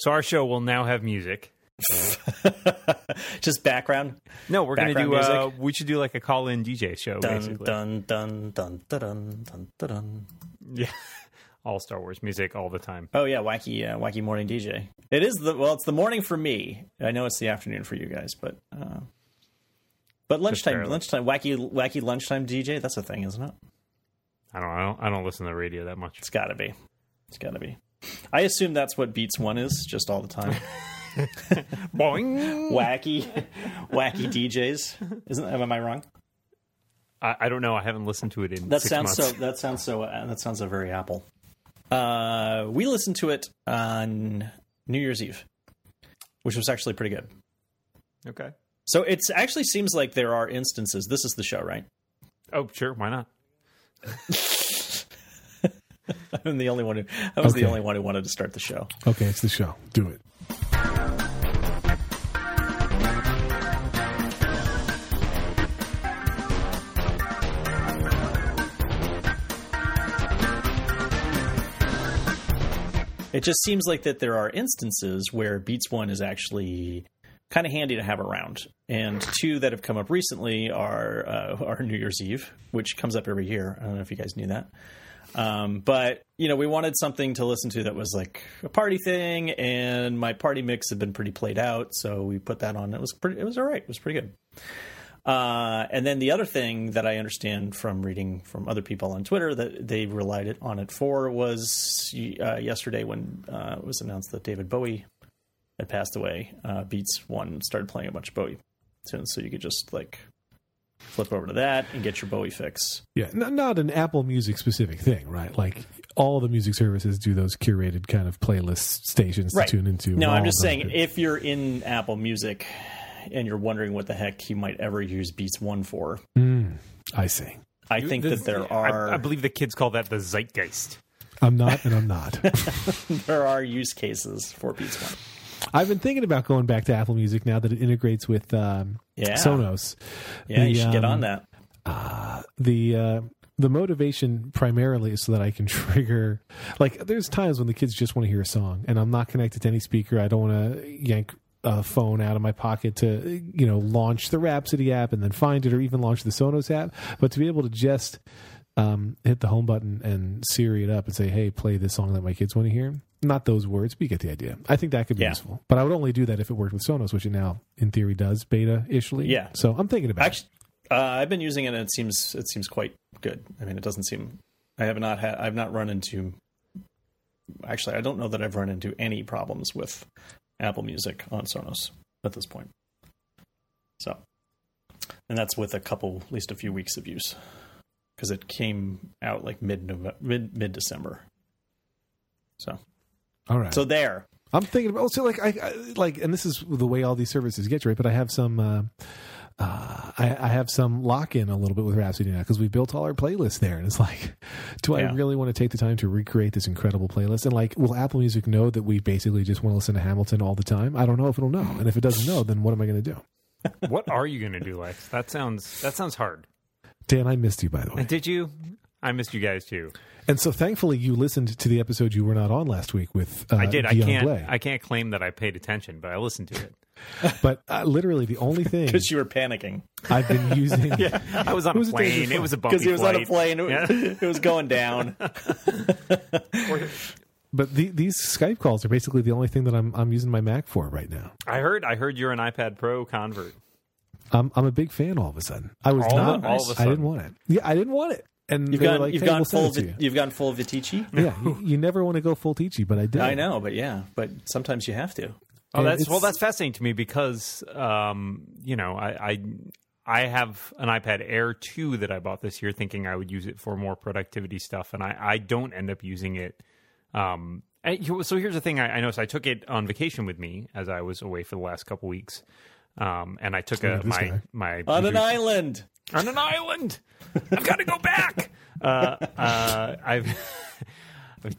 So our show will now have music. Just background. No, we're going to Background do. Uh, we should do like a call-in DJ show, Dun basically. dun dun dun dun dun dun dun. Yeah, all Star Wars music all the time. Oh yeah, wacky uh, wacky morning DJ. It is the well, it's the morning for me. I know it's the afternoon for you guys, but uh, but lunchtime, lunchtime, wacky wacky lunchtime DJ. That's a thing, isn't it? I don't. I don't. I don't listen to the radio that much. It's got to be. It's got to be. I assume that's what Beats One is, just all the time. Boing. wacky, wacky DJs. Isn't am I wrong? I, I don't know. I haven't listened to it in That sounds months. so. That sounds so. Uh, that sounds so very Apple. Uh, we listened to it on New Year's Eve, which was actually pretty good. Okay. So it actually seems like there are instances. This is the show, right? Oh, sure. Why not? I'm the only one who. I was the only one who wanted to start the show. Okay, it's the show. Do it. It just seems like that there are instances where Beats One is actually kind of handy to have around, and two that have come up recently are uh, are New Year's Eve, which comes up every year. I don't know if you guys knew that. Um, but you know, we wanted something to listen to that was like a party thing, and my party mix had been pretty played out, so we put that on. It was pretty. It was all right. It was pretty good. Uh, and then the other thing that I understand from reading from other people on Twitter that they relied it on it for was uh, yesterday when uh, it was announced that David Bowie had passed away. Uh, Beats One started playing a bunch of Bowie tunes, so you could just like flip over to that and get your Bowie fix. Yeah, n- not an Apple Music specific thing, right? Like all the music services do those curated kind of playlist stations Right. to tune into. No, I'm just saying good- if you're in Apple Music and you're wondering what the heck you might ever use Beats One for, Mm, I see. I think that there I- are I, believe the kids call that the zeitgeist. I'm not, and I'm not. there are use cases for Beats One. I've been thinking about going back to Apple Music now that it integrates with um, Yeah. Sonos. Yeah, you The, should get um, on that. the uh, the motivation primarily is so that I can trigger like there's times when the kids just want to hear a song and I'm not connected to any speaker. I don't want to yank a phone out of my pocket to you know launch the Rhapsody app and then find it or even launch the Sonos app, but to be able to just um, hit the home button and Siri it up and say, "Hey, play this song that my kids want to hear." Not those words, but you get the idea. I think that could be Yeah. useful, but I would only do that if it worked with Sonos, which it now, in theory, does beta ishly. Yeah. So I'm thinking about. it. Actually, uh, I've been using it, and it seems it seems quite good. I mean, it doesn't seem. I have not had. I've not run into. Actually, I don't know that I've run into any problems with Apple Music on Sonos at this point. So, and that's with a couple, at least a few weeks of use, because it came out like mid mid mid December. So, All right. so there. I'm thinking about also like I, I like, and this is the way all these services get you, right. But I have some, uh, uh, I, I have some lock in a little bit with Rhapsody now because we built all our playlists there, and it's like, do I really want to take the time to recreate this incredible playlist? And like, will Apple Music know that we basically just want to listen to Hamilton all the time? I don't know if it'll know, and if it doesn't know, then what am I going to do? what are you going to do, Lex? That sounds that sounds hard. Dan, I missed you by the way, Did you? I missed you guys too. and so thankfully you listened to the episode you were not on last week with. Uh, I did. I can't. Blay. I can't claim that I paid attention, but I listened to it. but uh, literally the only thing Because you were panicking. I've been using. yeah, I was on It a was a plane. It flight. was a bumpy Because he was on a plane. It was, Yeah. it was going down. But the, these Skype calls are basically the only thing that I'm I'm using my Mac for right now. I heard. I heard you're an iPad Pro convert. I'm I'm a big fan. All of a sudden, I was All not. of- all of a I didn't want it. Yeah, I didn't want it. And You've they were gone. like, you've "Hey, gone we'll full. send it to Vi- you." you've gone full Viticci. Yeah, you, you never want to go full Teachy, but I did. I know, but yeah, but sometimes you have to. Oh, And that's well. That's fascinating to me because, um, you know, I, I I have an iPad Air two that I bought this year, thinking I would use it for more productivity stuff, and I, I don't end up using it. Um, and so here's the thing: I, I noticed I took it on vacation with me as I was away for the last couple weeks, um, and I took a, my guy. my On an island. On an island. I've got to go back. Uh, uh, I've.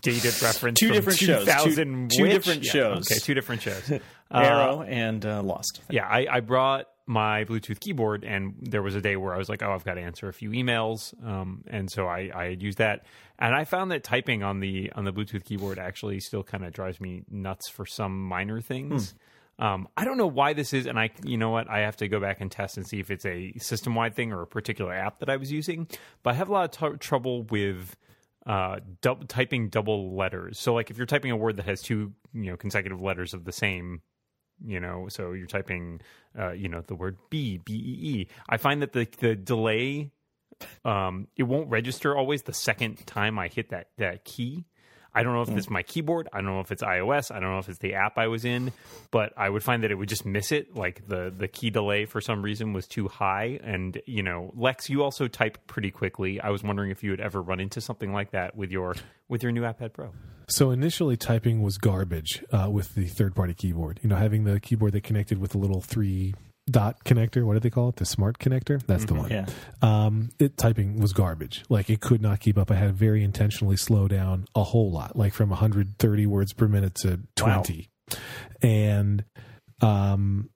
dated reference. Two from different shows. Two- two different Yeah, shows. Okay, two different shows. Uh, Arrow and uh, Lost. yeah, I, I brought my Bluetooth keyboard, and there was a day where I was like, "Oh, I've got to answer a few emails," um, and so I, I had used that, and I found that typing on the on the Bluetooth keyboard actually still kind of drives me nuts for some minor things. Um, I don't know why this is, and I, you know what, I have to go back and test and see if it's a system wide thing or a particular app that I was using. But I have a lot of t- trouble with uh, dub- typing double letters. So, like, if you're typing a word that has two, you know, consecutive letters of the same, you know, so you're typing, uh, you know, the word B, B E E. I find that the the delay, um, it won't register always the second time I hit that that key. I don't know if it's my keyboard. I don't know if it's iOS. I don't know if it's the app I was in, but I would find that it would just miss it. Like the the key delay for some reason was too high. And you know, Lex, you also type pretty quickly. I was wondering if you would ever run into something like that with your with your new iPad Pro. So initially, typing was garbage uh, with the third-party keyboard. You know, having the keyboard that connected with the little three dot connector. What do they call it? The smart connector. That's the one. Yeah. Um, it typing was garbage. Like it could not keep up. I had to very intentionally slow down a whole lot, like from 130 words per minute to 20. And um,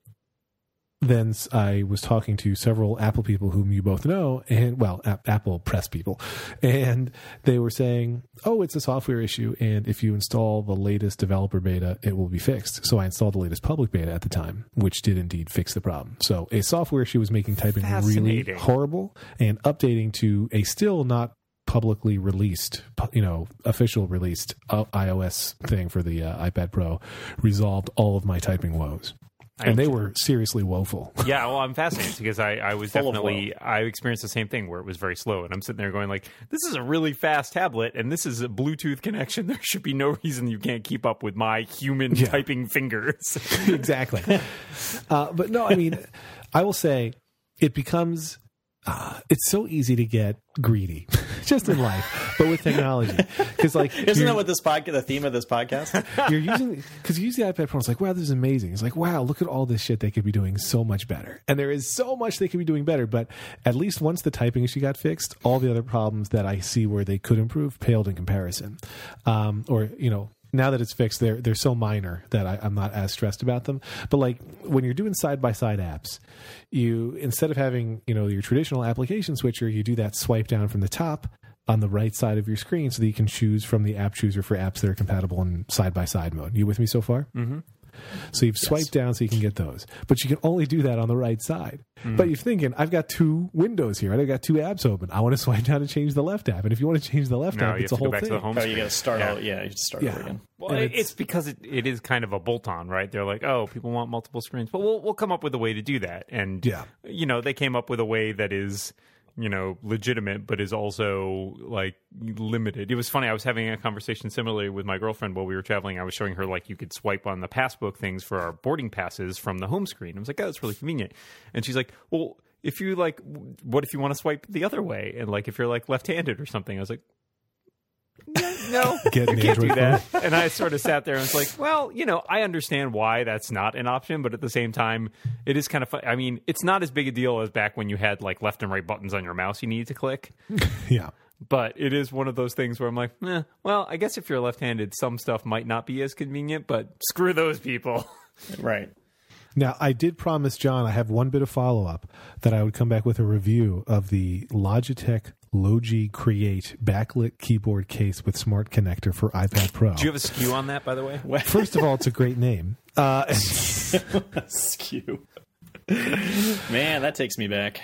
then I was talking to several Apple people whom you both know, and well, A- Apple press people, and they were saying, "Oh, it's a software issue, and if you install the latest developer beta, it will be fixed." So I installed the latest public beta at the time, which did indeed fix the problem. So a software issue was making typing really horrible, and updating to a still not publicly released, you know, official released uh, iOS thing for the uh, iPad Pro resolved all of my typing woes. And they were seriously woeful. Yeah, well, I'm fascinated because I, I was Full definitely I experienced the same thing where it was very slow, and I'm sitting there going like, "This is a really fast tablet, and this is a Bluetooth connection. There should be no reason you can't keep up with my human Yeah. typing fingers." exactly. Uh, but no, I mean, I will say it becomes. Uh, it's so easy to get greedy, just in life, but with technology, because like Isn't that what this podcast, the theme of this podcast? you're using because you use the iPad Pro. It's like, wow, this is amazing. It's like, wow, look at all this shit they could be doing so much better. And there is so much they could be doing better. But at least once the typing issue got fixed, all the other problems that I see where they could improve paled in comparison. Um, or you know. Now that it's fixed, they're they're so minor that I, I'm not as stressed about them. But like when you're doing side by side apps, you instead of having you know your traditional application switcher, you do that swipe down from the top on the right side of your screen so that you can choose from the app chooser for apps that are compatible in side by side mode. You with me so far? Mm-hmm. So you've swiped down so you can get those, but you can only do that on the right side. Mm. But you're thinking, I've got two windows here. I've got two apps open. I want to swipe down and change the left app. And if you want to change the left no, app, you it's have a to go whole back thing. to the home. oh, you got to start Yeah. all. Yeah, you have to start Yeah. over again. Well, And it's, it's- because it, it is kind of a bolt on, right? They're like, oh, people want multiple screens, but we'll we'll come up with a way to do that. And Yeah. you know, they came up with a way that is you know legitimate, but is also like limited. It was funny. I was having a conversation similarly with my girlfriend while we were traveling. I was showing her like you could swipe on the passbook things for our boarding passes from the home screen. I was like, oh, that's really convenient. And she's like, well. If you like, what if you want to swipe the other way? And like, if you're like left-handed or something, I was like, no, Get an you can't do that. And I sort of sat there and was like, well, you know, I understand why that's not an option, but at the same time, it is kind of fun. I mean, it's not as big a deal as back when you had like left and right buttons on your mouse you needed to click. Yeah. But it is one of those things where I'm like, eh, well, I guess if you're left handed, some stuff might not be as convenient, but screw those people. Right. Now, I did promise John I have one bit of follow up that I would come back with a review of the Logitech Logi Create backlit keyboard case with smart connector for iPad Pro. Do you have a SKU on that, by the way? First of all, it's a great name. Uh, Skew. Man, that takes me back.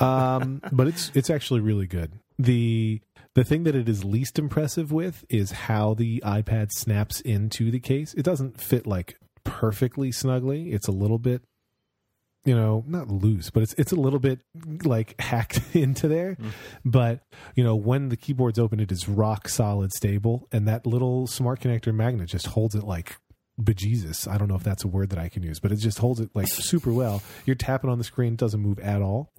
um, but it's it's actually really good. the The thing that it is least impressive with is how the iPad snaps into the case. It doesn't fit like perfectly snugly. It's a little bit, you know, not loose, but it's it's a little bit like hacked into there. But you know, when the keyboard's open, it is rock solid stable, and that little smart connector magnet just holds it like bejesus. I don't know if that's a word that I can use, but it just holds it like super well. You're tapping on the screen, it doesn't move at all.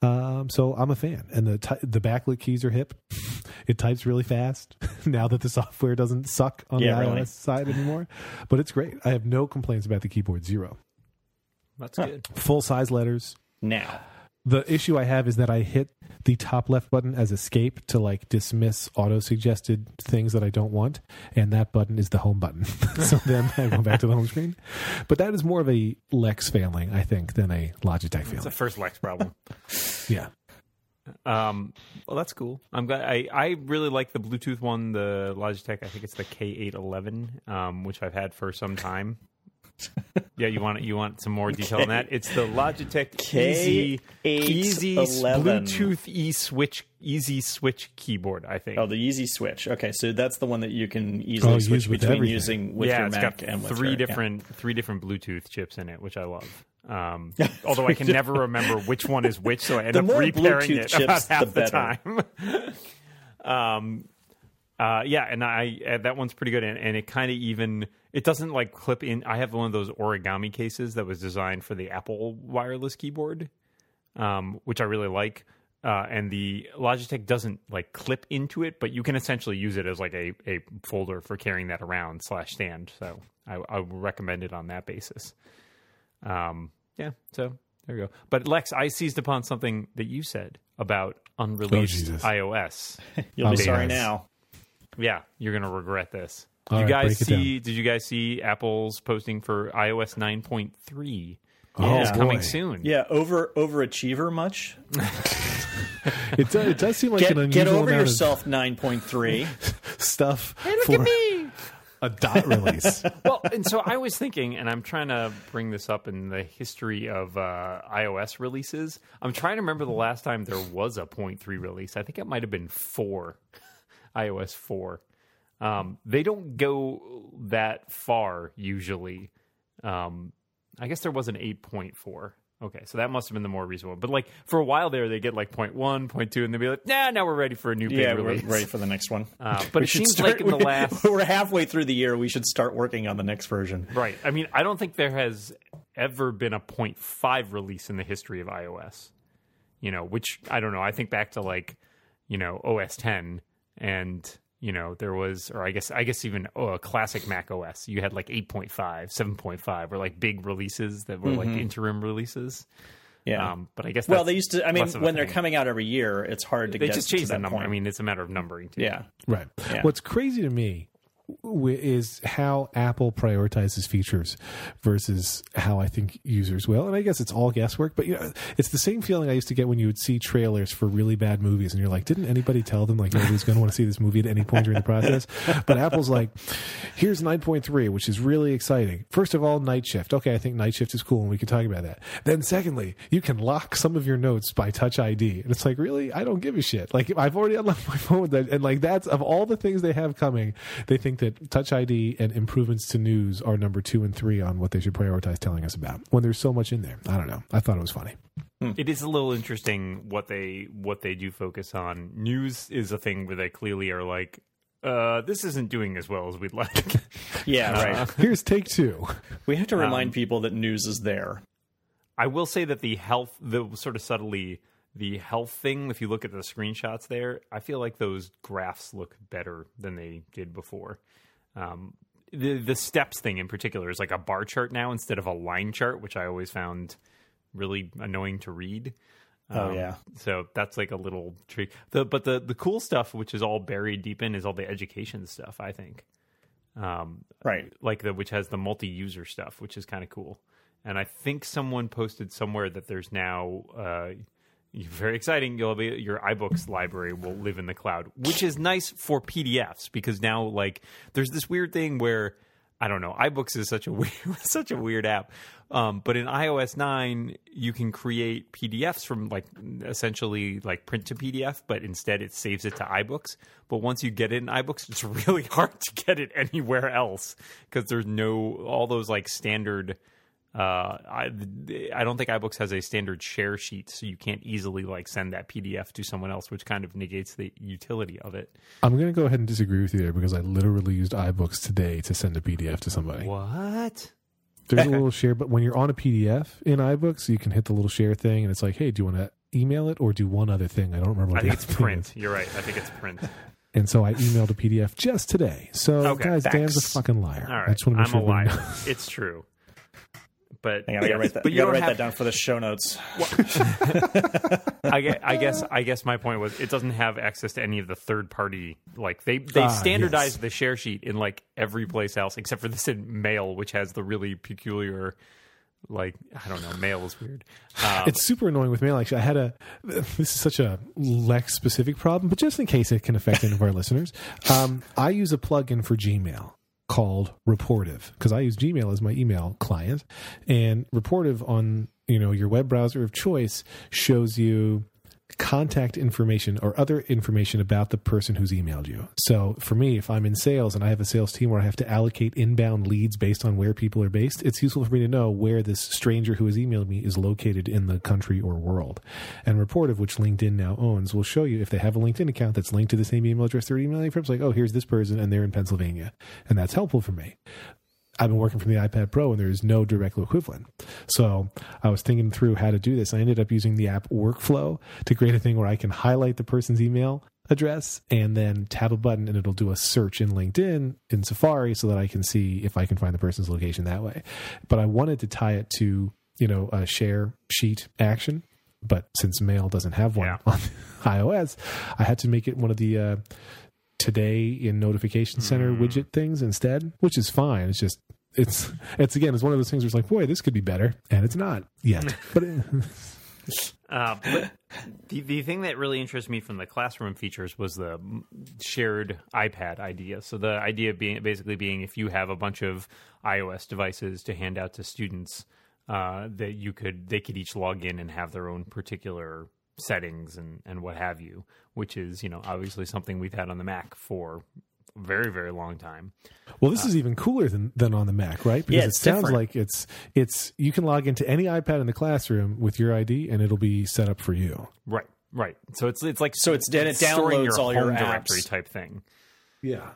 Um, so I'm a fan, and the ty- the backlit keys are hip. It types really fast now that the software doesn't suck on Yeah, the iOS really. side anymore. But it's great. I have no complaints about the keyboard. Zero. That's good. Full size letters. Now, The issue I have is that I hit the top left button as escape to like dismiss auto suggested things that I don't want, and that button is the home button. so then I go back to the home screen. But that is more of a Lex failing, I think, than a Logitech failing. It's a failing. first Lex problem. Yeah. Um, well, that's cool. I'm glad. I, I really like the Bluetooth one, the Logitech. I think it's the K811, um, which I've had for some time. yeah, you want you want some more detail on that? It's the Logitech Easy Easy K811. Bluetooth E Switch Easy Switch keyboard. I think. Oh, the Easy Switch. Okay, so that's the one that you can easily Oh, switch between everything. using with yeah, your it's Mac got and with three your- yeah. different three different Bluetooth chips in it, which I love. Um, although I can never remember which one is which, so I end The up more repairing Bluetooth it chips, about half the the, time. um, uh, yeah, and I uh, that one's pretty good, and, and it kind of even it doesn't like clip in. I have one of those origami cases that was designed for the Apple wireless keyboard, um, which I really like. Uh, and the Logitech doesn't like clip into it, but you can essentially use it as like a, a folder for carrying that around slash stand. So I, I recommend it on that basis. Um, yeah, so there you go. But Lex, I seized upon something that you said about unreleased Jesus. iOS. You'll be Oh, sorry now. Yeah, you're gonna regret this. Did All you right, guys break it down. see? Did you guys see Apple's posting for iOS 9.3? Oh, it's coming soon. Yeah, over overachiever much? It, does, it does seem like Get, an unusual get over yourself, 9.3. of stuff for a dot release. well, and so I was thinking, and I'm trying to bring this up in the history of uh, iOS releases. I'm trying to remember the last time there was a 0.3 release. I think it might have been four, iOS 4. Um, they don't go that far usually. Um, I guess there was an 8.4. Okay, so that must have been the more one. But like for a while there, they get like 0.1, 0.2, and they'd be like, "Nah, now we're ready for a new big yeah, we're release." ready for the next one. Uh, but We it should seems start- like in the last We're halfway through the year. We should start working on the next version. Right. I mean, I don't think there has ever been a 0.5 release in the history of iOS. You know, which I don't know. I think back to like, you know, OS 10 and you know, there was or I guess I guess even oh, a classic Mac OS. You had like 8.5, 7.5 or like big releases that were like interim releases. Yeah. Um, but I guess well, they used to. I mean, less of a when they're thing. coming out every year, it's hard to they get just to changed the that number. point. I mean, it's a matter of numbering too. yeah. Right. Yeah. What's crazy to me w- is how Apple prioritizes features versus how I think users will. And I guess it's all guesswork, but you know, it's the same feeling I used to get when you would see trailers for really bad movies and you're like, didn't anybody tell them like nobody's going to want to see this movie at any point during the process? But Apple's like, here's 9.3, which is really exciting. First of all, night shift. Okay, I think night shift is cool and we can talk about that. Then secondly, you can lock some of your notes by touch ID. And it's like, really? I don't give a shit. Like I've already unlocked my phone with that. And like that's of all the things they have coming, they think that touch ID and improvements to news are number two and three on what they should prioritize telling us about when there's so much in there. I don't know. I thought it was funny. It is a little interesting what they what they do focus on. News is a thing where they clearly are like, uh, this isn't doing as well as we'd like. Yeah, Uh, right. Here's take two. We have to Um, remind people that news is there. I will say that the health, the sort of subtly, the health thing. If you look at the screenshots there, I feel like those graphs look better than they did before. Um, the the steps thing in particular is like a bar chart now instead of a line chart, which I always found really annoying to read. Oh Um, yeah. So that's like a little trick. The but the the cool stuff, which is all buried deep in, is all the education stuff. I think, um, Right. like the which has the multi-user stuff, which is kind of cool. And I think someone posted somewhere that there's now uh, very exciting. You'll be your iBooks library will live in the cloud, which is nice for PDFs because now like there's this weird thing where I don't know. iBooks is such a weird, such a weird app. Um, but in iOS 9, you can create PDFs from like essentially like print to PDF, but instead it saves it to iBooks. But once you get it in iBooks, it's really hard to get it anywhere else because there's no all those like standard. Uh, I I don't think iBooks has a standard share sheet, so you can't easily like send that PDF to someone else, which kind of negates the utility of it. I'm going to go ahead and disagree with you there because I literally used iBooks today to send a PDF to somebody. What? There's a little share, but when you're on a PDF in iBooks, you can hit the little share thing, and it's like, hey, do you want to email it or do one other thing? I don't remember. What I think it's print. is. You're right. I think it's print. And so I emailed a PDF just today. So Okay, guys, Dan's a fucking liar. All I just want to make I'm sure a liar. knows. it's true. But Hang on, I gotta write that, but you gotta don't write have that down for the show notes. I guess, I guess I guess my point was it doesn't have access to any of the third party like they they Ah, standardized yes. the share sheet in like every place else except for this in mail which has the really peculiar like I don't know mail is weird. Um, It's super annoying with mail. Actually, I had a. This is such a Lex specific problem, but just in case it can affect any of our listeners, um, I use a plugin for Gmail called Rapportive because I use Gmail as my email client, and Rapportive on you know your web browser of choice shows you contact information or other information about the person who's emailed you. So for me, if I'm in sales and I have a sales team where I have to allocate inbound leads based on where people are based, it's useful for me to know where this stranger who has emailed me is located in the country or world. And Rapportive which LinkedIn now owns, will show you if they have a LinkedIn account that's linked to the same email address they're emailing from. It's like, oh, here's this person and they're in Pennsylvania. And that's helpful for me. I've been working from the iPad Pro and there's no direct equivalent. So I was thinking through how to do this. I ended up using the app Workflow to create a thing where I can highlight the person's email address and then tap a button and it'll do a search in LinkedIn in Safari so that I can see if I can find the person's location that way. But I wanted to tie it to, you know, a share sheet action. But since Mail doesn't have one Yeah. on iOS, I had to make it one of the uh, today in notification center widget things instead, which is fine. It's just it's it's again it's one of those things where it's like, boy, this could be better, and it's not yet. But it, Uh, but the the thing that really interests me from the classroom features was the shared iPad idea. So the idea being basically being if you have a bunch of iOS devices to hand out to students, uh, that you could they could each log in and have their own particular settings and and what have you, which is you know obviously something we've had on the Mac for a very very long time. well, this is even cooler than than on the Mac, right? Because Yeah, it sounds different. like it's it's you can log into any iPad in the classroom with your ID, and it'll be set up for you. Right, right. So it's it's like So it's- then it storing downloads all your home apps. directory type thing. Yeah.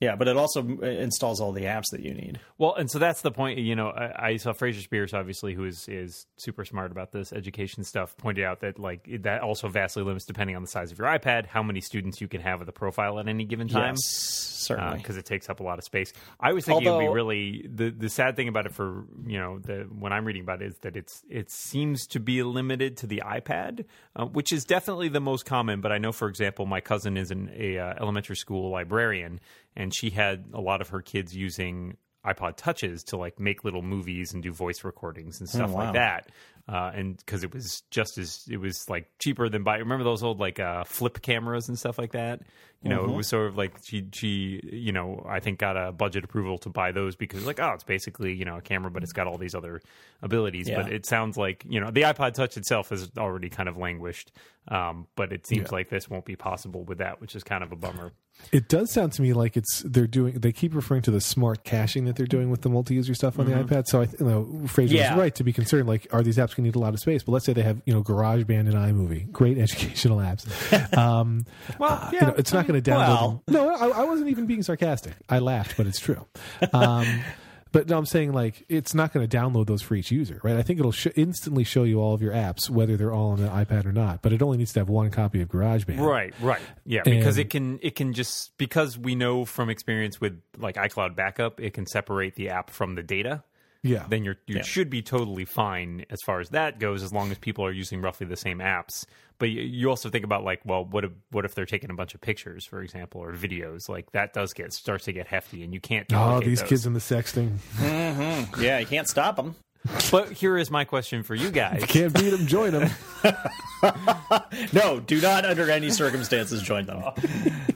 Yeah, but it also uh, installs all the apps that you need. Well, and so that's the point. You know, I, I saw Fraser Speirs, obviously, who is is super smart about this education stuff, pointed out that like that also vastly limits, depending on the size of your iPad, how many students you can have with a profile at any given time. Yes, certainly. Because it takes up a lot of space. I was thinking it'd be really the the sad thing about it for you know the when I'm reading about it is that it's it seems to be limited to the iPad, uh, which is definitely the most common. But I know, for example, my cousin is an a uh, elementary school librarian, and she had a lot of her kids using iPod touches to like make little movies and do voice recordings and stuff Oh, wow. like that. Uh, and because it was just as it was like cheaper than buy. Remember those old like uh, flip cameras and stuff like that. You know, Mm-hmm. it was sort of like she she you know I think got a budget approval to buy those because like oh it's basically you know a camera but it's got all these other abilities. Yeah. But it sounds like you know the iPod Touch itself has already kind of languished. Um, but it seems like this won't be possible with that, which is kind of a bummer. It does sound to me like it's they're doing. They keep referring to the smart caching that they're doing with the multi-user stuff on the iPad. So I, you know, Fraser Yeah. is right to be concerned. Like, are these apps going to need a lot of space? But let's say they have, you know, GarageBand and iMovie, great educational apps. Um, Well, you know, it's not going to download. well- them. No, I, I wasn't even being sarcastic. I laughed, but it's true. Um, but no, I'm saying like it's not going to download those for each user, right? I think it'll sh- instantly show you all of your apps, whether they're all on the iPad or not. But it only needs to have one copy of GarageBand. Right, right. Yeah, because it can it can just because we know from experience with like iCloud backup, it can separate the app from the data. Yeah. Then you're you Yeah. should be totally fine as far as that goes, as long as people are using roughly the same apps. But you, you also think about like, well, what if what if they're taking a bunch of pictures, for example, or videos? Like that does get starts to get hefty, and you can't. Oh, these those. kids in the sexting. Mm-hmm. yeah, you can't stop them. But here is my question for you guys. Can't beat them, join them. No, do not under any circumstances join them.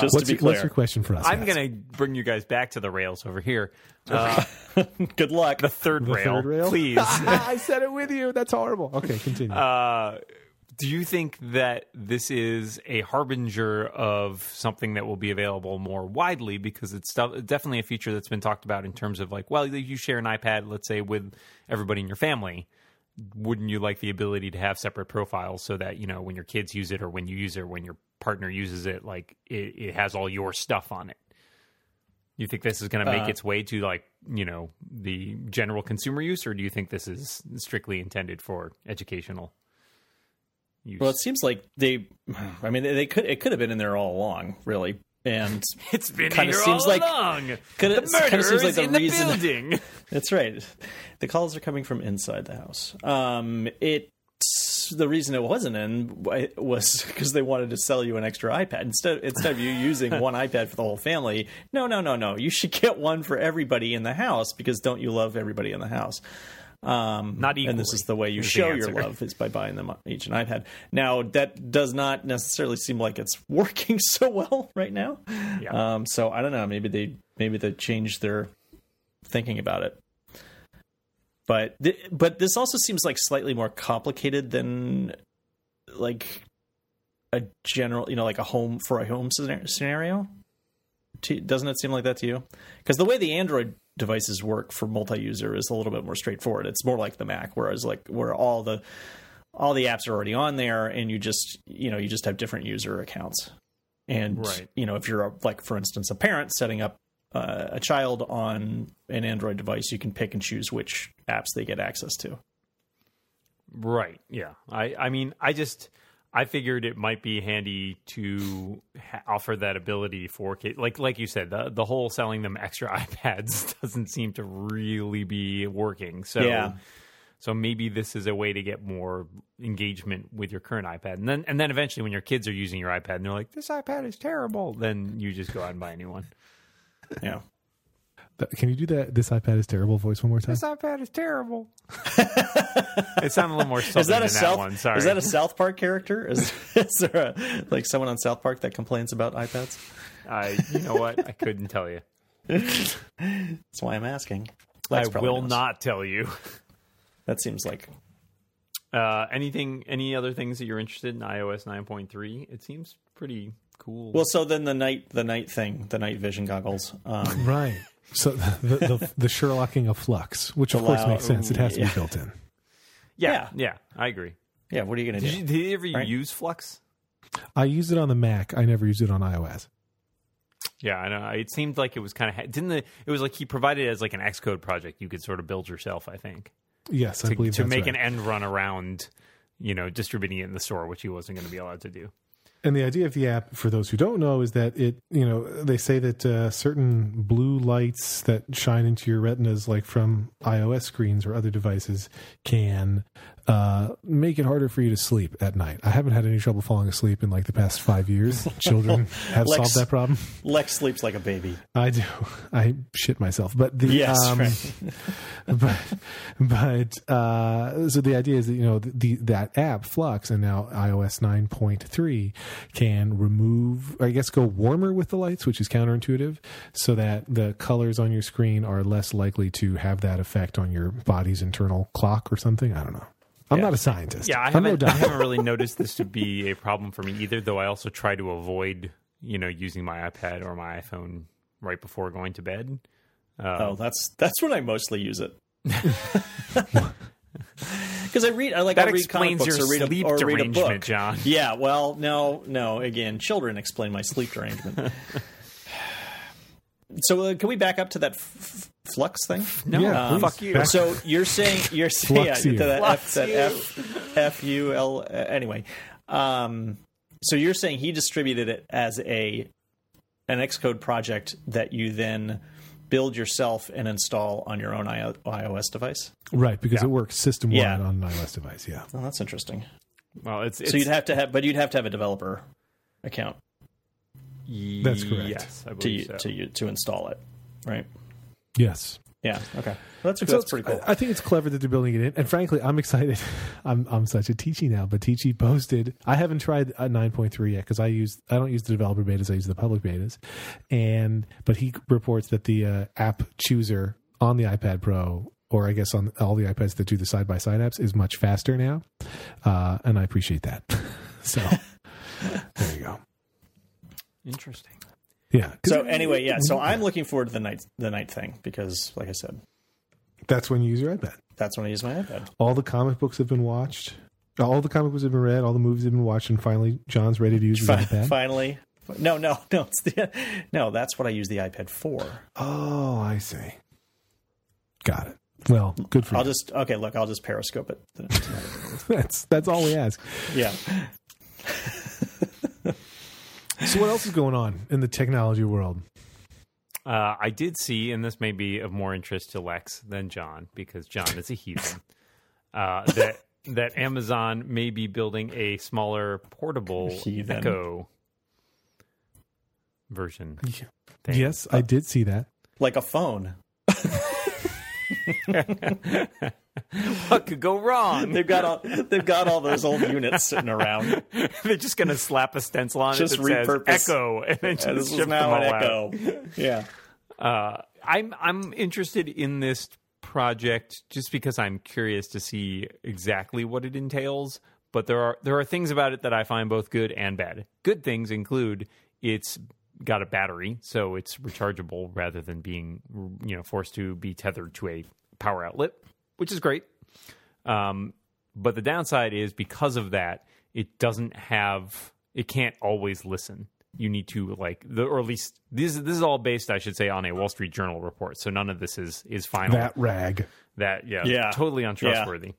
Just What's, to be your, clear. what's your question for us? I'm going to bring you guys back to the rails over here. Uh, Good luck. the third The rail, third rail? please. I said it with you. That's horrible. Okay, continue. Uh, do you think that this is a harbinger of something that will be available more widely? Because it's definitely a feature that's been talked about in terms of like, well, you share an iPad, let's say, with everybody in your family. Wouldn't you like the ability to have separate profiles so that you know when your kids use it or when you use it or when your partner uses it, like it, it has all your stuff on it? You think this is going to make Uh, its way to like you know the general consumer use, or do you think this is strictly intended for educational? use? Well, it seems like they. I mean, they could. It could have been in there all along, really. and It's been Kinda seems all like- along. kinda- the murderer seems like the in reason- the building. That's right. The calls are coming from inside the house. Um, it the reason it wasn't in was because they wanted to sell you an extra iPad instead instead of you using one iPad for the whole family. No, no, no, no. You should get one for everybody in the house because don't you love everybody in the house? Um, Not and this is the way you show your love is by buying them each an iPad. Now that does not necessarily seem like it's working so well right now. Yeah. Um, so I don't know. Maybe they maybe they changed their thinking about it. But th- but this also seems like slightly more complicated than like a general, you know, like a home for a home scenario. Doesn't it seem like that to you? Because the way the Android devices work for multi-user is a little bit more straightforward. It's more like the Mac, whereas like where all the all the apps are already on there, and you just you know you just have different user accounts. And Right. you know if you're a, like for instance a parent setting up uh, a child on an Android device, you can pick and choose which apps they get access to. Right. Yeah. I. I mean, I just. I figured it might be handy to ha- offer that ability for kids. Like like you said, the the whole selling them extra iPads doesn't seem to really be working. So Yeah. so maybe this is a way to get more engagement with your current iPad. And then and then eventually when your kids are using your iPad and they're like, This iPad is terrible, then you just go out and buy a new one. Yeah. Can you do that? This iPad is terrible. Voice one more time. This iPad is terrible. it sounded a little more southern Is that a than South? that one. Sorry. Is that a South Park character? Is, is there a, like someone on South Park that complains about iPads? I you know what? I couldn't tell you. That's why I'm asking. Lex I will knows. not tell you. That seems like Uh, anything? Any other things that you're interested in iOS 9.3? It seems pretty cool. well. So then the night, the night thing, the night vision goggles. Um, Right. So the, the the Sherlocking of Flux, which of course makes sense. It has to yeah. be built in. yeah, yeah. yeah, I agree. yeah. What are you gonna do? you, did you ever Right. use Flux? I used it on the Mac. I never used it on iOS. Yeah, I know. It seemed like it was kind of didn't the it was like he provided it as like an Xcode project you could sort of build yourself. I think Yes, I to, believe to that's make right. an end run around, you know, distributing it in the store, which he wasn't going to be allowed to do. And the idea of the app, for those who don't know, is that it, you know, they say that uh, certain blue lights that shine into your retinas, like from iOS screens or other devices, can uh, make it harder for you to sleep at night. I haven't had any trouble falling asleep in like the past five years. Children have Lex- solved that problem. Lex sleeps like a baby. I do. I shit myself. But the Yes, um, right. but but uh, so the idea is that you know the, the that app Flux and now iOS nine point three can remove, I guess, go warmer with the lights, which is counterintuitive, so that the colors on your screen are less likely to have that effect on your body's internal clock or something. I don't know. I'm Yeah. not a scientist. Yeah, I I'm no haven't, I haven't really noticed this to be a problem for me either. Though I also try to avoid, you know, using my iPad or my iPhone right before going to bed. Um, oh, that's that's when I mostly use it. Because I read, I like That I read comic explains books your or read sleep a, or read a book. John. Yeah, well, no, no. Again, children explain my sleep derangement. so uh, can we back up to that f- f- flux thing? No, Yeah, Um, fuck you. Back- So you're saying you're saying yeah, to you. that F that. F F U L uh, anyway. Um, so you're saying he distributed it as a an Xcode project that you then build yourself and install on your own I- iOS device. right because it works system wide Yeah. on an iOS device. Yeah. Well, that's interesting. well, it's, it's so you'd have to have, but you'd have to have a developer account That's correct. Yes, I to believe you, so. to you, to install it, right? Yes. Yeah. Okay. That's So that's it's- pretty cool. I I think it's clever that they're building it in, and frankly, I'm excited. I'm I'm such a Teachy now, but Teachy posted. I haven't tried a 9.3 yet because I use I don't use the developer betas. I use the public betas, and but he reports that the uh, app chooser on the iPad Pro, or I guess on all the iPads that do the side by side apps, is much faster now, uh, and I appreciate that. so there you go. Interesting. Yeah. So anyway, yeah. So. I'm looking forward to the night the night thing because, like I said, that's when you use your iPad. that's when I use my iPad. all the comic books have been watched. All the comic books have been read. All the movies have been watched, and finally, John's ready to use his Fi- iPad. Finally, no, no, no. It's the, no. That's what I use the iPad for. Oh, I see. Got it. Well, good for you. I'll you. just okay. Look, I'll just Periscope it. that's that's all we ask. Yeah. So what else is going on in the technology world? Uh, I did see, and this may be of more interest to Lex than John because John is a heathen. uh, that that Amazon may be building a smaller portable Heathen. Echo version. thing. Yes, I did see that. Like a phone. what could go wrong? They've got all they've got all those old units sitting around. They're just going to slap a stencil on Just it that repurpose- says Echo, and then just And this ship now them an all out. Yeah. Uh, I'm I'm interested in this project just because I'm curious to see exactly what it entails. But there are there are things about it that I find both good and bad. Good things include it's got a battery, so it's rechargeable rather than being you know forced to be tethered to a power outlet, which is great. Um, but the downside is because of that, it doesn't have it can't always listen. You need to like the or at least this this is all based, I should say, on a Wall Street Journal report. So none of this is is final. That rag. That yeah, Yeah. totally untrustworthy.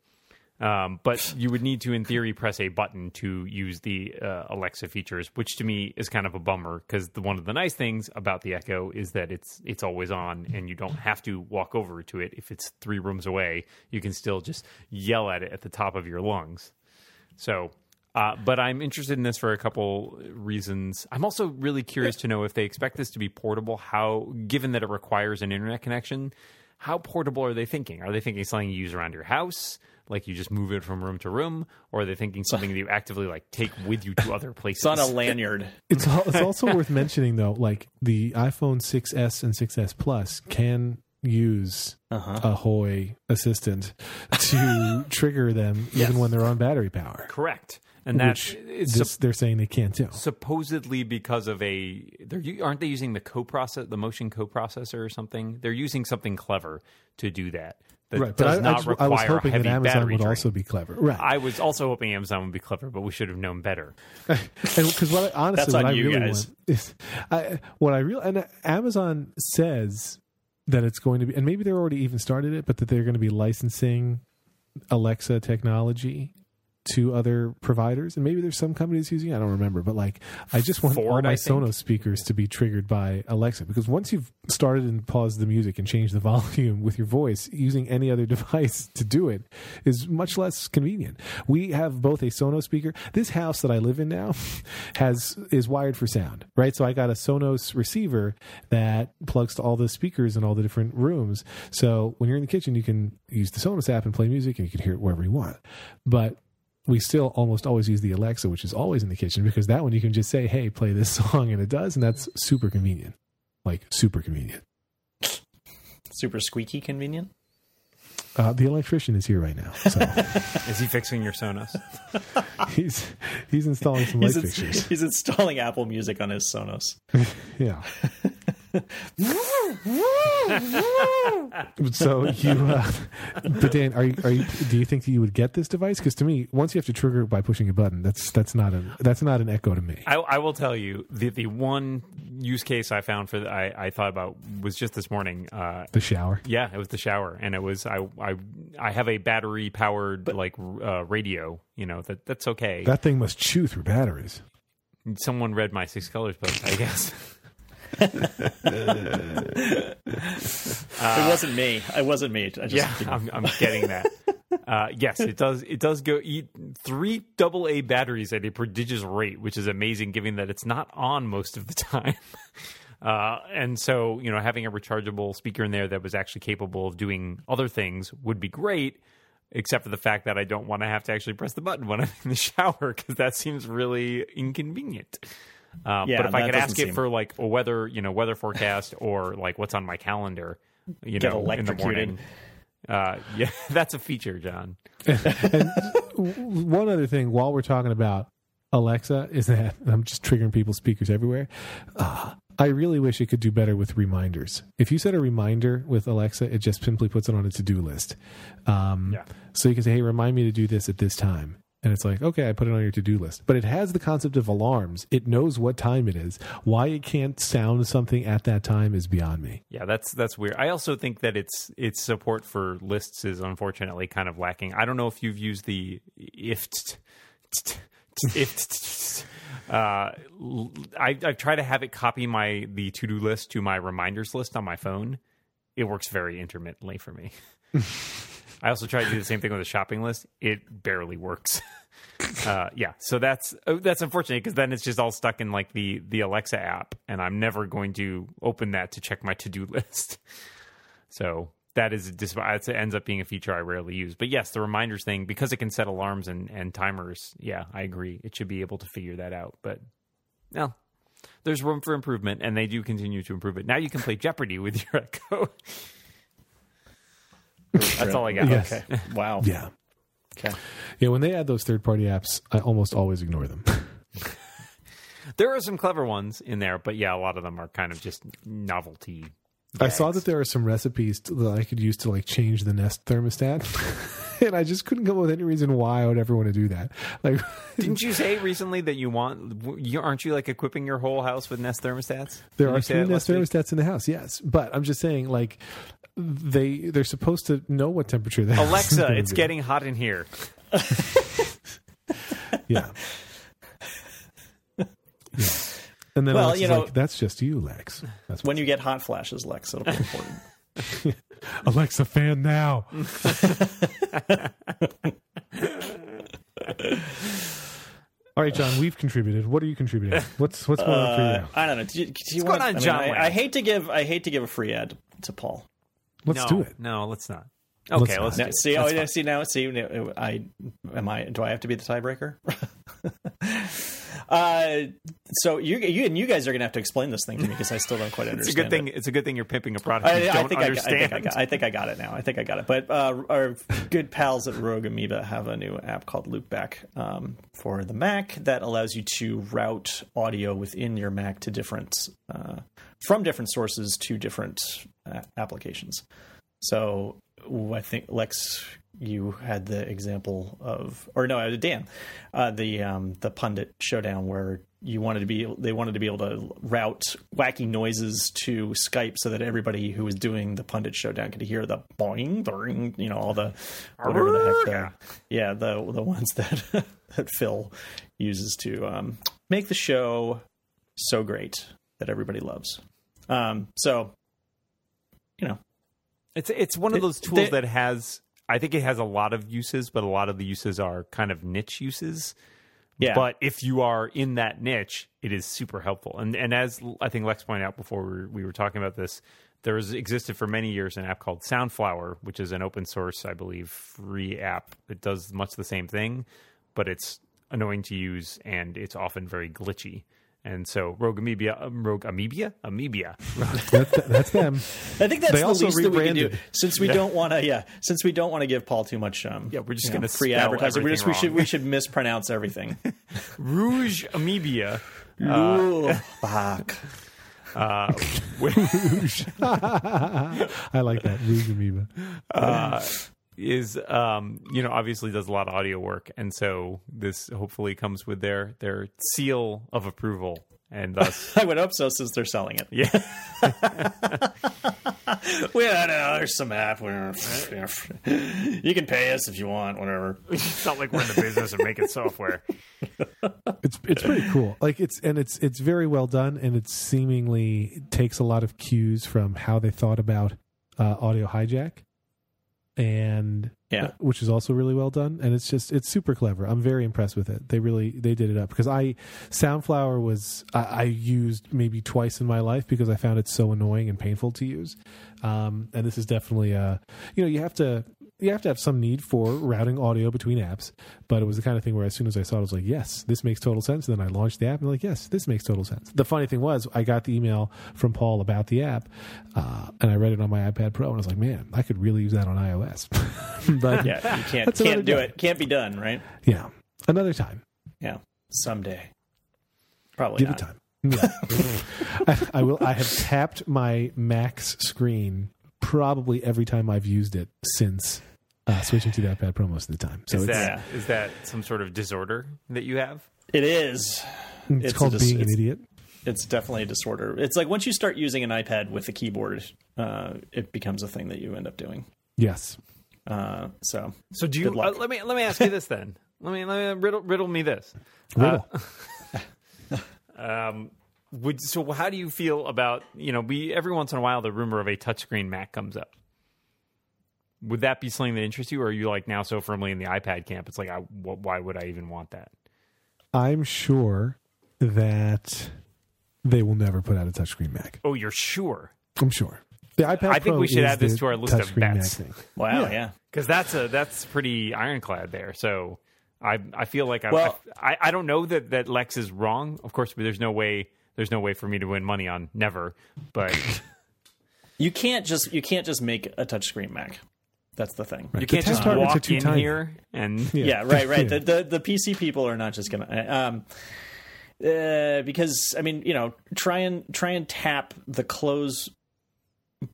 Um, but you would need to, in theory, press a button to use the uh, Alexa features, which to me is kind of a bummer because one of the nice things about the Echo is that it's it's always on, and you don't have to walk over to it if it's three rooms away. You can still just yell at it at the top of your lungs. So, uh, but I'm interested in this for a couple reasons. I'm also really curious to know if they expect this to be portable. How, given that it requires an internet connection, how portable are they thinking? Are they thinking something you use around your house, like you just move it from room to room, or are they thinking something that you actively like take with you to other places? It's on a lanyard. It's it's also worth mentioning though, like the iPhone 6s and 6s Plus can use Uh-huh. a Hoy assistant to trigger them Yes. even when they're on battery power. Correct, and that's Which it's this, they're saying they can't do. supposedly because of a they're u- aren't they using the co-process the motion co-processor or something they're using something clever to do that that Right, but does I, I, not just- require I was hoping heavy that Amazon battery would drain. also be clever, right? I was also hoping Amazon would be clever, but we should have known better. because what I, honestly, what I you really guys. want is, I, what I really and uh, Amazon says that it's going to be, and maybe they're already even started it, but that they're going to be licensing Alexa technology to other providers, and maybe there's some companies using. it, I don't remember, but like, I just want all my. Sonos speakers to be triggered by Alexa because once you've started and paused the music and changed the volume with your voice, using any other device to do it is much less convenient. We have both a Sonos speaker. This house that I live in now has is wired for sound, right? So I got a Sonos receiver that plugs to all the speakers in all the different rooms. So when you're in the kitchen, you can use the Sonos app and play music, and you can hear it wherever you want. But we still almost always use the Alexa, which is always in the kitchen, because that one you can just say, "Hey, play this song," and it does, and that's super convenient, like super convenient. Super squeaky convenient. Uh, the electrician is here right now, so Is he fixing your Sonos? he's he's installing some light He's, ins- fixtures. he's installing Apple Music on his Sonos. Yeah. so you, uh, but Dan, are you, are you? Do you think that you would get this device? Because to me, once you have to trigger it by pushing a button, that's that's not a that's not an Echo to me. I, I will tell you the the one use case I found for the, I I thought about was just this morning. Uh, The shower. yeah, it was the shower, and it was I I I have a battery powered like uh, radio. You know that that's okay. That thing must chew through batteries. Someone read my six colors book, I guess. it wasn't me. It wasn't me. I just, yeah, I'm, I'm getting that. Uh, yes, it does. It does go eat three double A batteries at a prodigious rate, which is amazing, given that it's not on most of the time. Uh, and so, you know, having a rechargeable speaker in there that was actually capable of doing other things would be great, except for the fact that I don't want to have to actually press the button when I'm in the shower because that seems really inconvenient. Um, Yeah, but if I that could doesn't ask it for like a weather, you know, weather forecast or like what's on my calendar, you Get know, in the morning. Uh, yeah, that's a feature, John. One other thing, while we're talking about Alexa, is that I'm just triggering people's speakers everywhere. Uh, I really wish it could do better with reminders. If you set a reminder with Alexa, it just simply puts it on a to do list. Um, Yeah. So you can say, "Hey, remind me to do this at this time." And it's like, okay, I put it on your to do list. But it has the concept of alarms. It knows what time it is. Why it can't sound something at that time is beyond me. Yeah, that's that's weird. I also think that its its support for lists is unfortunately kind of lacking. I don't know if you've used the if if Uh, I, I try to have it copy my the to do list to my reminders list on my phone. It works very intermittently for me. I also try to do the same thing with a shopping list. It barely works. uh, yeah, so that's uh, that's unfortunate because then it's just all stuck in like the the Alexa app, and I'm never going to open that to check my to do list. So that is dis- it ends up being a feature I rarely use. But yes, the reminders thing because it can set alarms and and timers. Yeah, I agree. It should be able to figure that out. But no, there's room for improvement, and they do continue to improve it. Now you can play Jeopardy with your Echo. That's all I got. Yes. Okay. Wow. Yeah. Okay. Yeah, when they add those third party apps, I almost always ignore them. There are some clever ones in there, but yeah, a lot of them are kind of just novelty. I saw that there are some recipes that I could use to like change the Nest thermostat, and I just couldn't come up with any reason why I would ever want to do that. Like, Didn't you say recently that you want? You aren't you like equipping your whole house with Nest thermostats? there are two Nest last week? thermostats in the house, yes, but I'm just saying, like, they they're supposed to know what temperature the house is Alexa, it's be. getting hot in here. yeah. Yeah. And then Well, Alexa's you know- like, "That's just you, Lex." That's When you get hot flashes, Lex, it'll be important. Alexa fan now. All right, John, we've contributed. What are you contributing? What's what's going on for Uh, you? I don't know. Do you, do you What's want, going on, I, mean, John I, I hate to give. I hate to give a free ad to Paul. Let's no, do it. No, let's not. Okay, let's, Now, see, oh, That's yeah, fine. see now, see, I am I. Do I have to be the tiebreaker? uh, so you, you and you guys are gonna have to explain this thing to me because I still don't quite understand. It's a good it. thing. It's a good thing you're pimping a product I, I don't think I, got- I understand. think I, got, I think I got it now. I think I got it. But uh, our good pals at Rogue Amoeba have a new app called Loopback um, for the Mac that allows you to route audio within your Mac to different uh, from different sources to different uh, applications. So I think Lex, you had the example of, or no, uh, Dan, uh, the um, the pundit showdown where you wanted to be, they wanted to be able to route wacky noises to Skype so that everybody who was doing the pundit showdown could hear the boing, boing, you know, all the whatever the heck, the, yeah, the the ones that that Phil uses to um, make the show so great that everybody loves. Um, so, you know, It's it's one of those tools that has. I think it has a lot of uses, but a lot of the uses are kind of niche uses. yeah, But if you are in that niche, it is super helpful. And and as I think Lex pointed out before we were, we were talking about this, there has existed for many years an app called Soundflower, which is an open source, I believe, free app that does much the same thing, but it's annoying to use and it's often very glitchy. And so Rogue Amoeba, um, Rogue Amoeba, Amoeba, That, that's them. I think that's They the also least that we can do rebranded. since we don't want to. Yeah, since we don't want to give Paul too much. Um, Yeah, we're just gonna free spell advertising. We just we should we should mispronounce everything. Rouge Amoeba. Ooh, fuck. Uh, with- I like that. Rouge Amoeba. uh, is um, you know obviously does a lot of audio work, and so this hopefully comes with their their seal of approval, and thus I would hope so since they're selling it. yeah, Well, no, there's some app. Where, you can pay us if you want, whatever. it's not like we're in the business of making software. It's it's pretty cool. Like it's and it's it's very well done, and it seemingly takes a lot of cues from how they thought about uh, audio hijack, and Yeah. which is also really well done. And it's just it's super clever. I'm very impressed with it. They really they did it up because I Soundflower was I, I used maybe twice in my life because I found it so annoying and painful to use. Um, and this is definitely uh you know you have to you have to have some need for routing audio between apps, but it was the kind of thing where as soon as I saw it, I was like, yes, this makes total sense. And then I launched the app and I'm like, yes, this makes total sense. The funny thing was, I got the email from Paul about the app, uh, and I read it on my iPad Pro, and I was like, man, I could really use that on iOS. but yeah. You can't can't do day. it. Can't be done, right? Yeah. Another time. Yeah, someday. Probably Give not. it time. Yeah. I, I will. I have tapped my Mac's screen probably every time I've used it since uh, switching to the iPad Pro most of the time. So Is it's, that is that some sort of disorder that you have? It is. it's, it's called a dis- being an idiot. It's definitely a disorder. It's like once you start using an iPad with a keyboard, uh, it becomes a thing that you end up doing. Yes. Uh, so So do you? Uh, let me let me ask you this then. Let me let me riddle riddle me this. Riddle. Uh, Um, would so? How do you feel about you know? We every once in a while the rumor of a touchscreen Mac comes up. Would that be something that interests you, or are you like now so firmly in the iPad camp? It's like, I, wh- why would I even want that? I'm sure that they will never put out a touchscreen Mac. Oh, you're sure? I'm sure. The iPad I think Pro we should is add this the to our list of touchscreen Mac bets. thing. Wow, Yeah. yeah. because that's a that's pretty ironclad there. So I I feel like I, Well- I I don't know that that Lex is wrong. Of course, there's no way there's no way for me to win money on never. But You can't just you can't just make a touchscreen Mac. That's the thing. you can't just walk too in tiny. here and Yeah, right, right. Yeah. The, the the PC people are not just gonna um uh, because I mean, you know, try and try and tap the close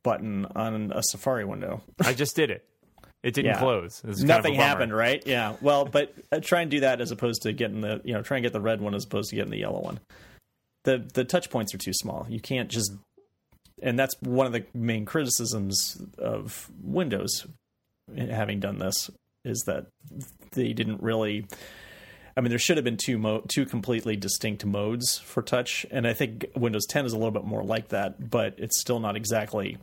button on a Safari window. I just did it. It didn't Yeah. close. It was kind of a Nothing happened, right? Yeah. Well, but uh, try and do that as opposed to getting the you know try and get the red one as opposed to getting the yellow one. The the touch points are too small. You can't just, and that's one of the main criticisms of Windows having done this is that they didn't really. I mean, there should have been two mo- two completely distinct modes for touch, and I think Windows 10 is a little bit more like that, but it's still not exactly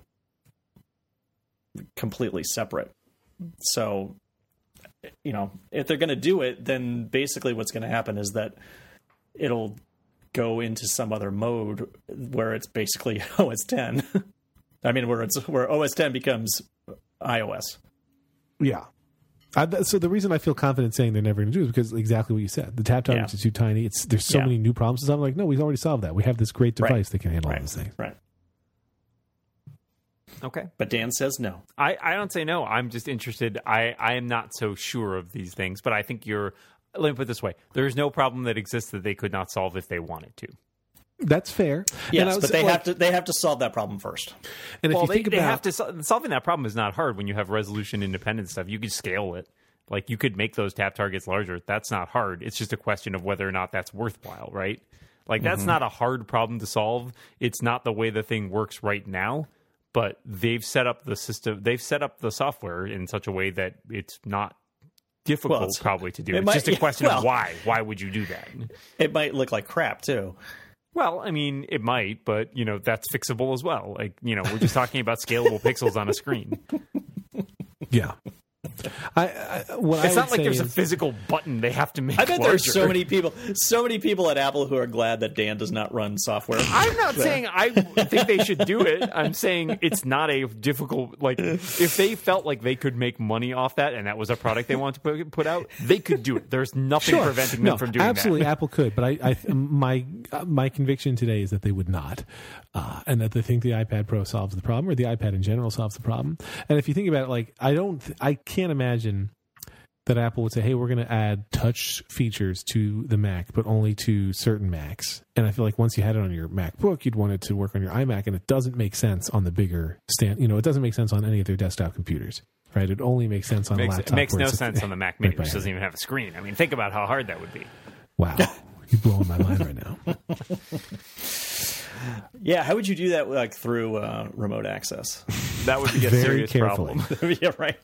completely separate. So, you know, if they're going to do it, then basically what's going to happen is that it'll go into some other mode where it's basically OS 10. I mean, where it's where OS 10 becomes iOS. Yeah. I, th- so the reason I feel confident saying they're never going to do it is because exactly what you said. The tap targets Yeah. are too tiny. It's there's so Yeah. many new problems. So I'm like, no, we've already solved that. We have this great Right. device that can handle all Right. those things. Right. Okay. But Dan says no. I, I don't say no. I'm just interested. I, I am not so sure of these things, but I think you're. Let me put it this way: there is no problem that exists that they could not solve if they wanted to. That's fair. Yes, was, but they like- have to they have to solve that problem first. And if well, you they, think they about have to sol- solving that problem is not hard when you have resolution independent stuff. You could scale it. Like you could make those tap targets larger. That's not hard. It's just a question of whether or not that's worthwhile, right? Like that's Mm-hmm. not a hard problem to solve. It's not the way the thing works right now, but they've set up the system. They've set up the software in such a way that it's not difficult Well, it's- probably to do. it It's might- just a yeah, question well- of why. Why would you do that? It might look like crap too. Well, I mean, it might, but you know that's fixable as well. Like you know, we're just talking about scalable pixels on a screen. yeah. I, I what It's would not like say there's a physical button they have to make. I bet larger. there's so many people, so many people at Apple who are glad that Dan does not run software. I'm not saying I think they should do it. I'm saying it's not a difficult. Like if they felt like they could make money off that, and that was a product they wanted to put, put out, they could do it. There's nothing Sure. preventing them no, from doing absolutely that. Absolutely, Apple could, but I, I my uh, my conviction today is that they would not, uh, and that they think the iPad Pro solves the problem, or the iPad in general solves the problem. And if you think about it, like I don't, th- I can't imagine that Apple would say, "Hey, we're going to add touch features to the Mac, but only to certain Macs." And I feel like once you had it on your MacBook, you'd want it to work on your iMac, and it doesn't make sense on the bigger stand. You know, it doesn't make sense on any of their desktop computers, right? It only makes sense on Makes, a it laptop. makes where no it's- sense on the Mac Mini, Right which doesn't even have a screen. I mean, think about how hard that would be. Wow, you're blowing my mind right now. yeah, how would you do that like through uh, remote access? That would be a Very serious carefully. problem. yeah, right.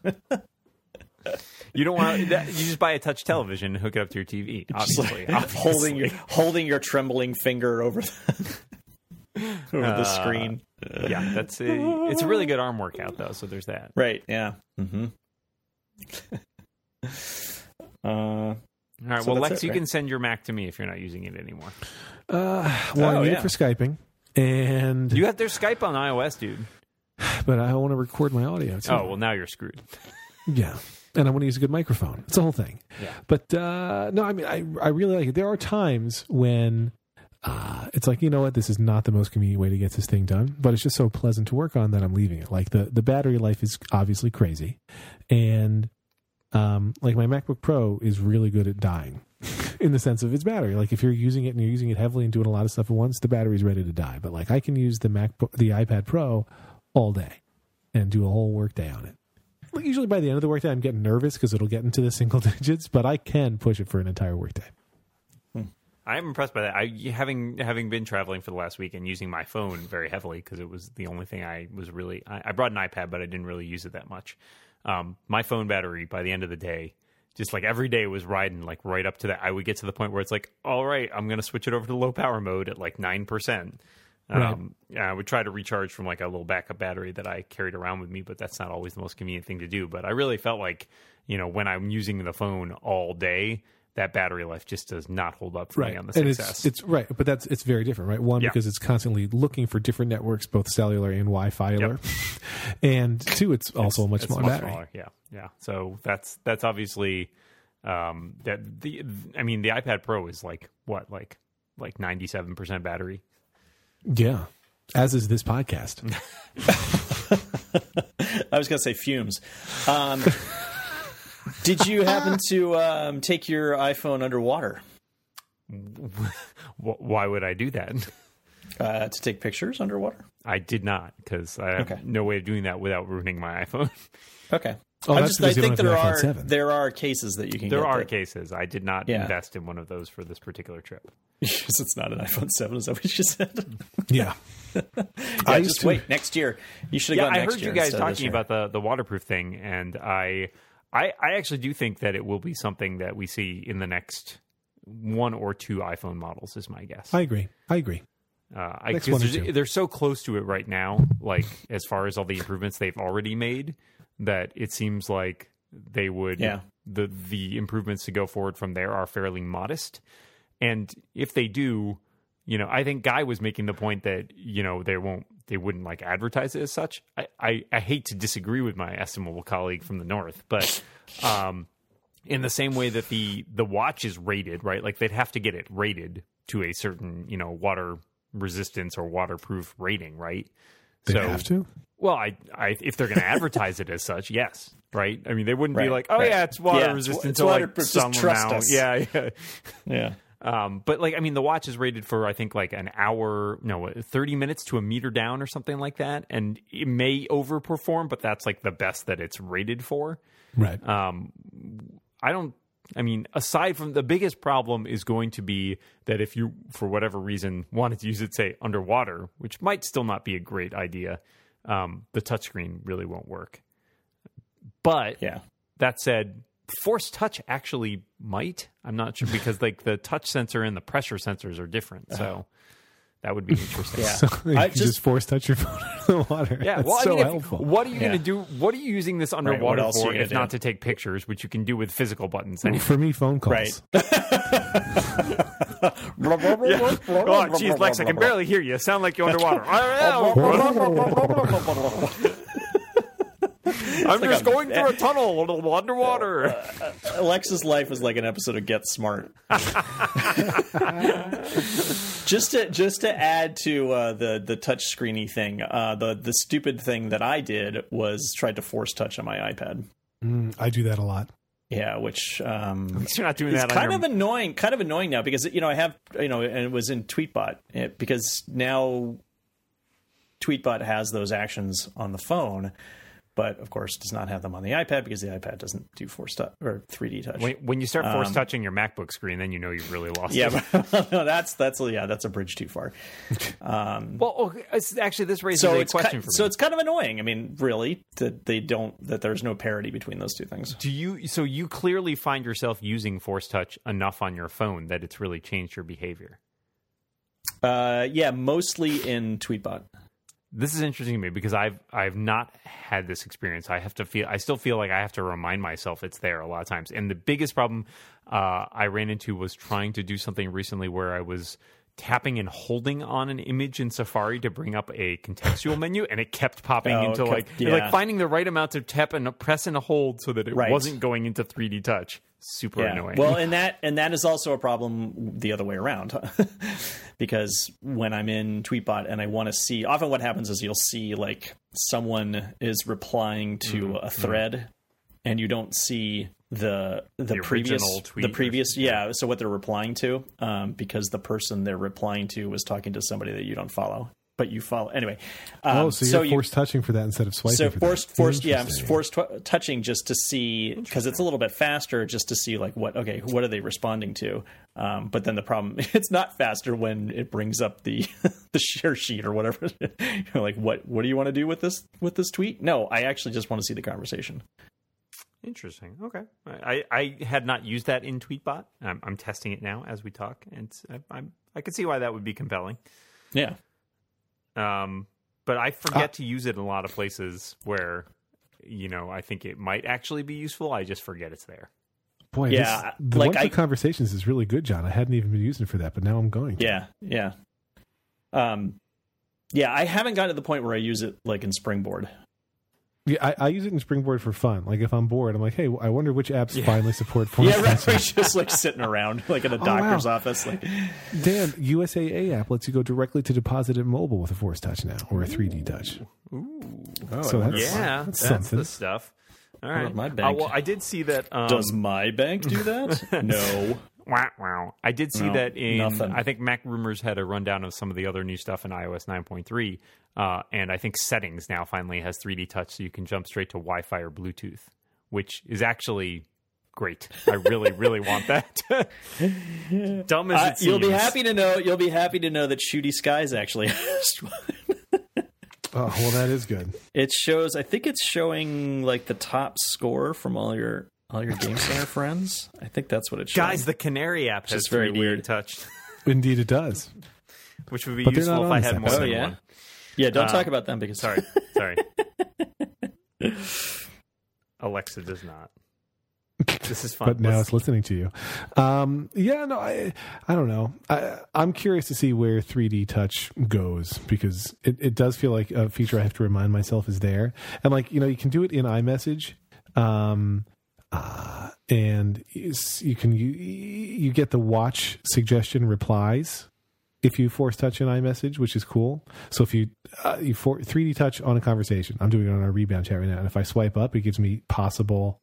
You don't want to. You just buy a touch television and hook it up to your TV. Obviously, holding your holding your trembling finger over the, over the screen. yeah, that's a, it's a really good arm workout though. So there's that. Right. Yeah. Mm-hmm. uh, All right. So well, Lex, it, you can send your Mac to me if you're not using it anymore. Uh, well, Oh, I need yeah. it for Skyping, and You have their Skype on iOS, dude. but I want to record my audio too. Oh well, now you're screwed. yeah, and I want to use a good microphone. It's the whole thing. Yeah. But uh, no, I mean, I I really like it. There are times when uh, it's like you know what, this is not the most convenient way to get this thing done, but it's just so pleasant to work on that I'm leaving it. Like the the battery life is obviously crazy, and um, like my MacBook Pro is really good at dying. In the sense of its battery, like if you're using it and you're using it heavily and doing a lot of stuff at once, the battery's ready to die. But like I can use the MacBook, the iPad Pro, all day, and do a whole workday on it. Well, Usually by the end of the workday, I'm getting nervous because it'll get into the single digits, but I can push it for an entire workday. I am impressed by that. I having having been traveling for the last week and using my phone very heavily because it was the only thing I was really. I, I brought an iPad, but I didn't really use it that much. Um, my phone battery by the end of the day just like every day was riding like right up to that. I would get to the point where it's like, all right, I'm going to switch it over to low power mode at like 9%. Um, yeah, I would try to recharge from like a little backup battery that I carried around with me, but that's not always the most convenient thing to do. But I really felt like, you know, when I'm using the phone all day, that battery life just does not hold up for right me on the and success. it's it's right but that's it's very different right one Yeah. because it's constantly looking for different networks both cellular and wi-fi alert and two it's also a much It's smaller much battery smaller, Yeah, yeah. So that's that's obviously um, that the I mean the iPad Pro is like what like like ninety seven percent battery. Yeah as is this podcast I was going to say fumes. Um, did you happen to um, take your iPhone underwater Why would I do that? uh, to take pictures underwater? I did not because I have Okay. no way of doing that without ruining my iPhone. Okay. Oh, I just I because you don't think there the are 7. there are cases that you can there get are that- cases. I did not Yeah. invest in one of those for this particular trip. because it's not an iPhone 7 is that what you said? yeah yeah, I used just to- wait next year. You should have Yeah, gone I heard you guys instead of this talking about the the waterproof thing, and I, I, I actually do think that it will be something that we see in the next one or two iPhone models. Is my guess. i agree i agree Uh, I, Next 'cause one or two. they're so close to it right now, like as far as all the improvements they've already made, that it seems like they would. Yeah. The the improvements to go forward from there are fairly modest, and if they do, you know, I think Guy was making the point that you know they won't, they wouldn't like advertise it as such. I I, I hate to disagree with my estimable colleague from the north, but. um in the same way that the the watch is rated, right? Like they'd have to get it rated to a certain, you know, water resistance or waterproof rating, right? They so, have to well, I, I if they're going to advertise it as such, yes, right? I mean, they wouldn't be like, oh right. yeah, it's water Yeah, resistant it's to like waterproof, just some trust amount. us. Yeah, yeah. yeah. Um, but like, I mean, the watch is rated for I think like an hour, no, thirty minutes to a meter down or something like that, and it may overperform, but that's like the best that it's rated for. right Um, I don't. I mean, aside from the biggest problem is going to be that if you, for whatever reason, wanted to use it, say underwater, which might still not be a great idea, um, the touchscreen really won't work. But Yeah. that said, Force Touch actually might. I'm not sure because like the touch sensor and the pressure sensors are different, so that would be interesting. Yeah. so you I just- just, force touch your phone in the water Yeah, That's well, so I mean, if- helpful what are you going to do? What are you using this underwater else are for you gonna if not to take pictures, which you can do with physical buttons? Anyway. for me phone calls Right. Oh, geez, Lex, I can barely hear you. Sound like you're underwater. I'm just going through a tunnel underwater. Alexa's life is like an episode of Get Smart. just to just to add to uh, the the touch screeny thing, uh, the the stupid thing that I did was tried to force touch on my iPad. Mm, i do that a lot Yeah, which um, You're not doing that. kind on of annoying. Kind of annoying now because you know I have you know and it was in Tweetbot it, because now Tweetbot has those actions on the phone, but of course does not have them on the iPad because the iPad doesn't do force touch or 3D touch. when, when you start force touching your MacBook screen, then you know you've really lost. Um, Yeah, but, no, that's that's yeah, that's a bridge too far. Well, okay, actually, this raises So a it's question ki- for me. so it's kind of annoying. I mean, really, that they don't that there's no parity between those two things. do you? So you clearly find yourself using force touch enough on your phone that it's really changed your behavior. Uh, yeah, mostly in Tweetbot. This is interesting to me because I've I've not had this experience. I have to feel I still feel like I have to remind myself it's there a lot of times. And the biggest problem uh, I ran into was trying to do something recently where I was tapping and holding on an image in Safari to bring up a contextual menu, and it kept popping Oh, into kept- like yeah. like finding the right amount of tap and press and hold so that it Right. wasn't going into 3D touch. Super annoying. Well, and that and that is also a problem the other way around, because when I'm in Tweetbot and I want to see, often what happens is you'll see like someone is replying to Mm-hmm. a thread, and you don't see the the, The previous tweet the previous yeah. So what they're replying to, um, because the person they're replying to was talking to somebody that you don't follow, but you follow anyway. Um, oh so you're you- force touching for that instead of swiping so for forced, that. forced, yeah, I'm forced tw- touching just to see because it's a little bit faster, just to see like what okay, what are they responding to? Um, but then the problem, it's not faster when it brings up the the share sheet or whatever. You're like, what what do you want to do with this with this tweet? No, I actually just want to see the conversation. Interesting. Okay, I, I had not used that in Tweetbot. I'm, I'm testing it now as we talk, and I, I'm I can see why that would be compelling. Yeah. Um, but I forget to use it in a lot of places where, you know, I think it might actually be useful. I just forget it's there. Boy, Yeah, this, the like I- conversations is really good, John. I hadn't even been using it for that, but now I'm going. To. Yeah. Yeah. Um, yeah, I haven't gotten to the point where I use it like in Springboard. Yeah, I, I use it in Springboard for fun. Like if I'm bored, I'm like, hey, I wonder which apps Yeah. finally support force Yeah, right. touching. It's just like sitting around, like in a Oh, doctor's wow. office. Like, Dan, USAA app lets you go directly to deposit it mobile with a Force Touch now or a 3D Touch. Ooh, So that's- yeah, that's that's, something. the stuff. All right, my Uh, bank. well, I did see that. Um, does my bank do that? no. Wow, wow. I did see No, that in. nothing. I think MacRumors had a rundown of some of the other new stuff in iOS 9.3, uh, and I think Settings now finally has 3D Touch, so you can jump straight to Wi-Fi or Bluetooth, which is actually great. I really, really want that. Dumb as Uh, it seems, you'll be happy to know. You'll be happy to know that Shooty Skies actually has one. Oh, well, that is good. It shows. I think it's showing like the top score from all your all your Game Center friends. I think that's what it showing. Guys, the Canary app has is very 3D weird. Touch, Indeed, it does. which would be But they're useful if I this had more oh than yeah, one. yeah. Don't Uh, talk about them because Sorry, sorry. Alexa does not. This is fun. But now Let's- it's listening to you. Um, yeah, no, I, I don't know. I, I'm curious to see where 3D Touch goes because it, it does feel like a feature I have to remind myself is there. And like, you know, you can do it in iMessage. Um, uh, and you can you you get the watch suggestion replies if you force touch an iMessage, which is cool. So if you uh, you for 3D touch on a conversation, I'm doing it on our rebound chat right now, and if I swipe up, it gives me possible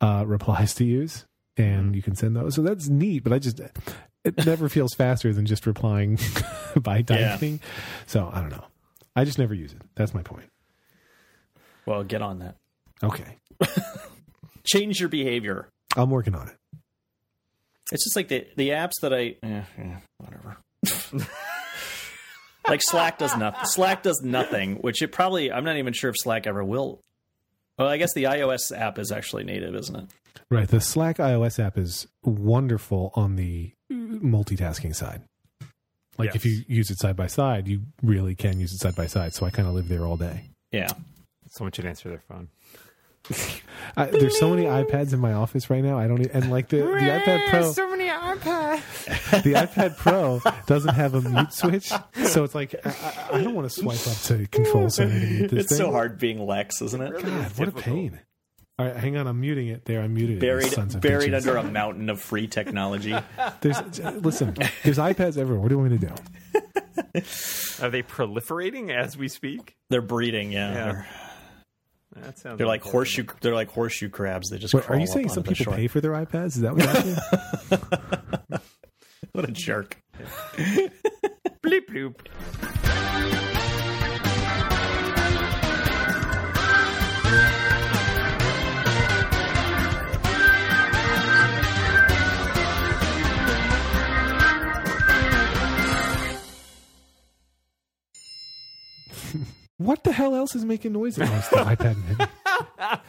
uh, replies to use, and you can send those. So that's neat, but I just it never feels faster than just replying by Yeah. typing. So I don't know. I just never use it. That's my point. well, get on that. Okay, Change your behavior. I'm working on it. It's just like the the apps that I eh, eh, whatever. like Slack does nothing. Slack does nothing, which it probably I'm not even sure if Slack ever will. Well, I guess the iOS app is actually native, isn't it? Right. The Slack iOS app is wonderful on the multitasking side. Like if you use it side by side, you really can use it side by side. So I kind of live there all day. Yeah. Someone should answer their phone. I, there's so many iPads in my office right now. I don't and like the, the iPad Pro. So many iPads. the iPad Pro doesn't have a mute switch, so it's like I, I- I don't want to swipe up to control center to mute this It's so thing. hard being Lex, isn't it? God, what a pain! All right, hang on. I'm muting it. There, I muted it. Buried Sons of buried under a mountain of free technology. There's listen. There's iPads everywhere. What do you want me to do? Are they proliferating as we speak? They're breeding, yeah. Yeah. They're, That sounds. they're like unfortunate. horseshoe they're like horseshoe crabs. They just Wait, are you up saying some people shore. pay for their iPads? Is that what's happening? What a jerk. Bleep bloop. What the hell else is making noise? Oh, it's the iPad Mini.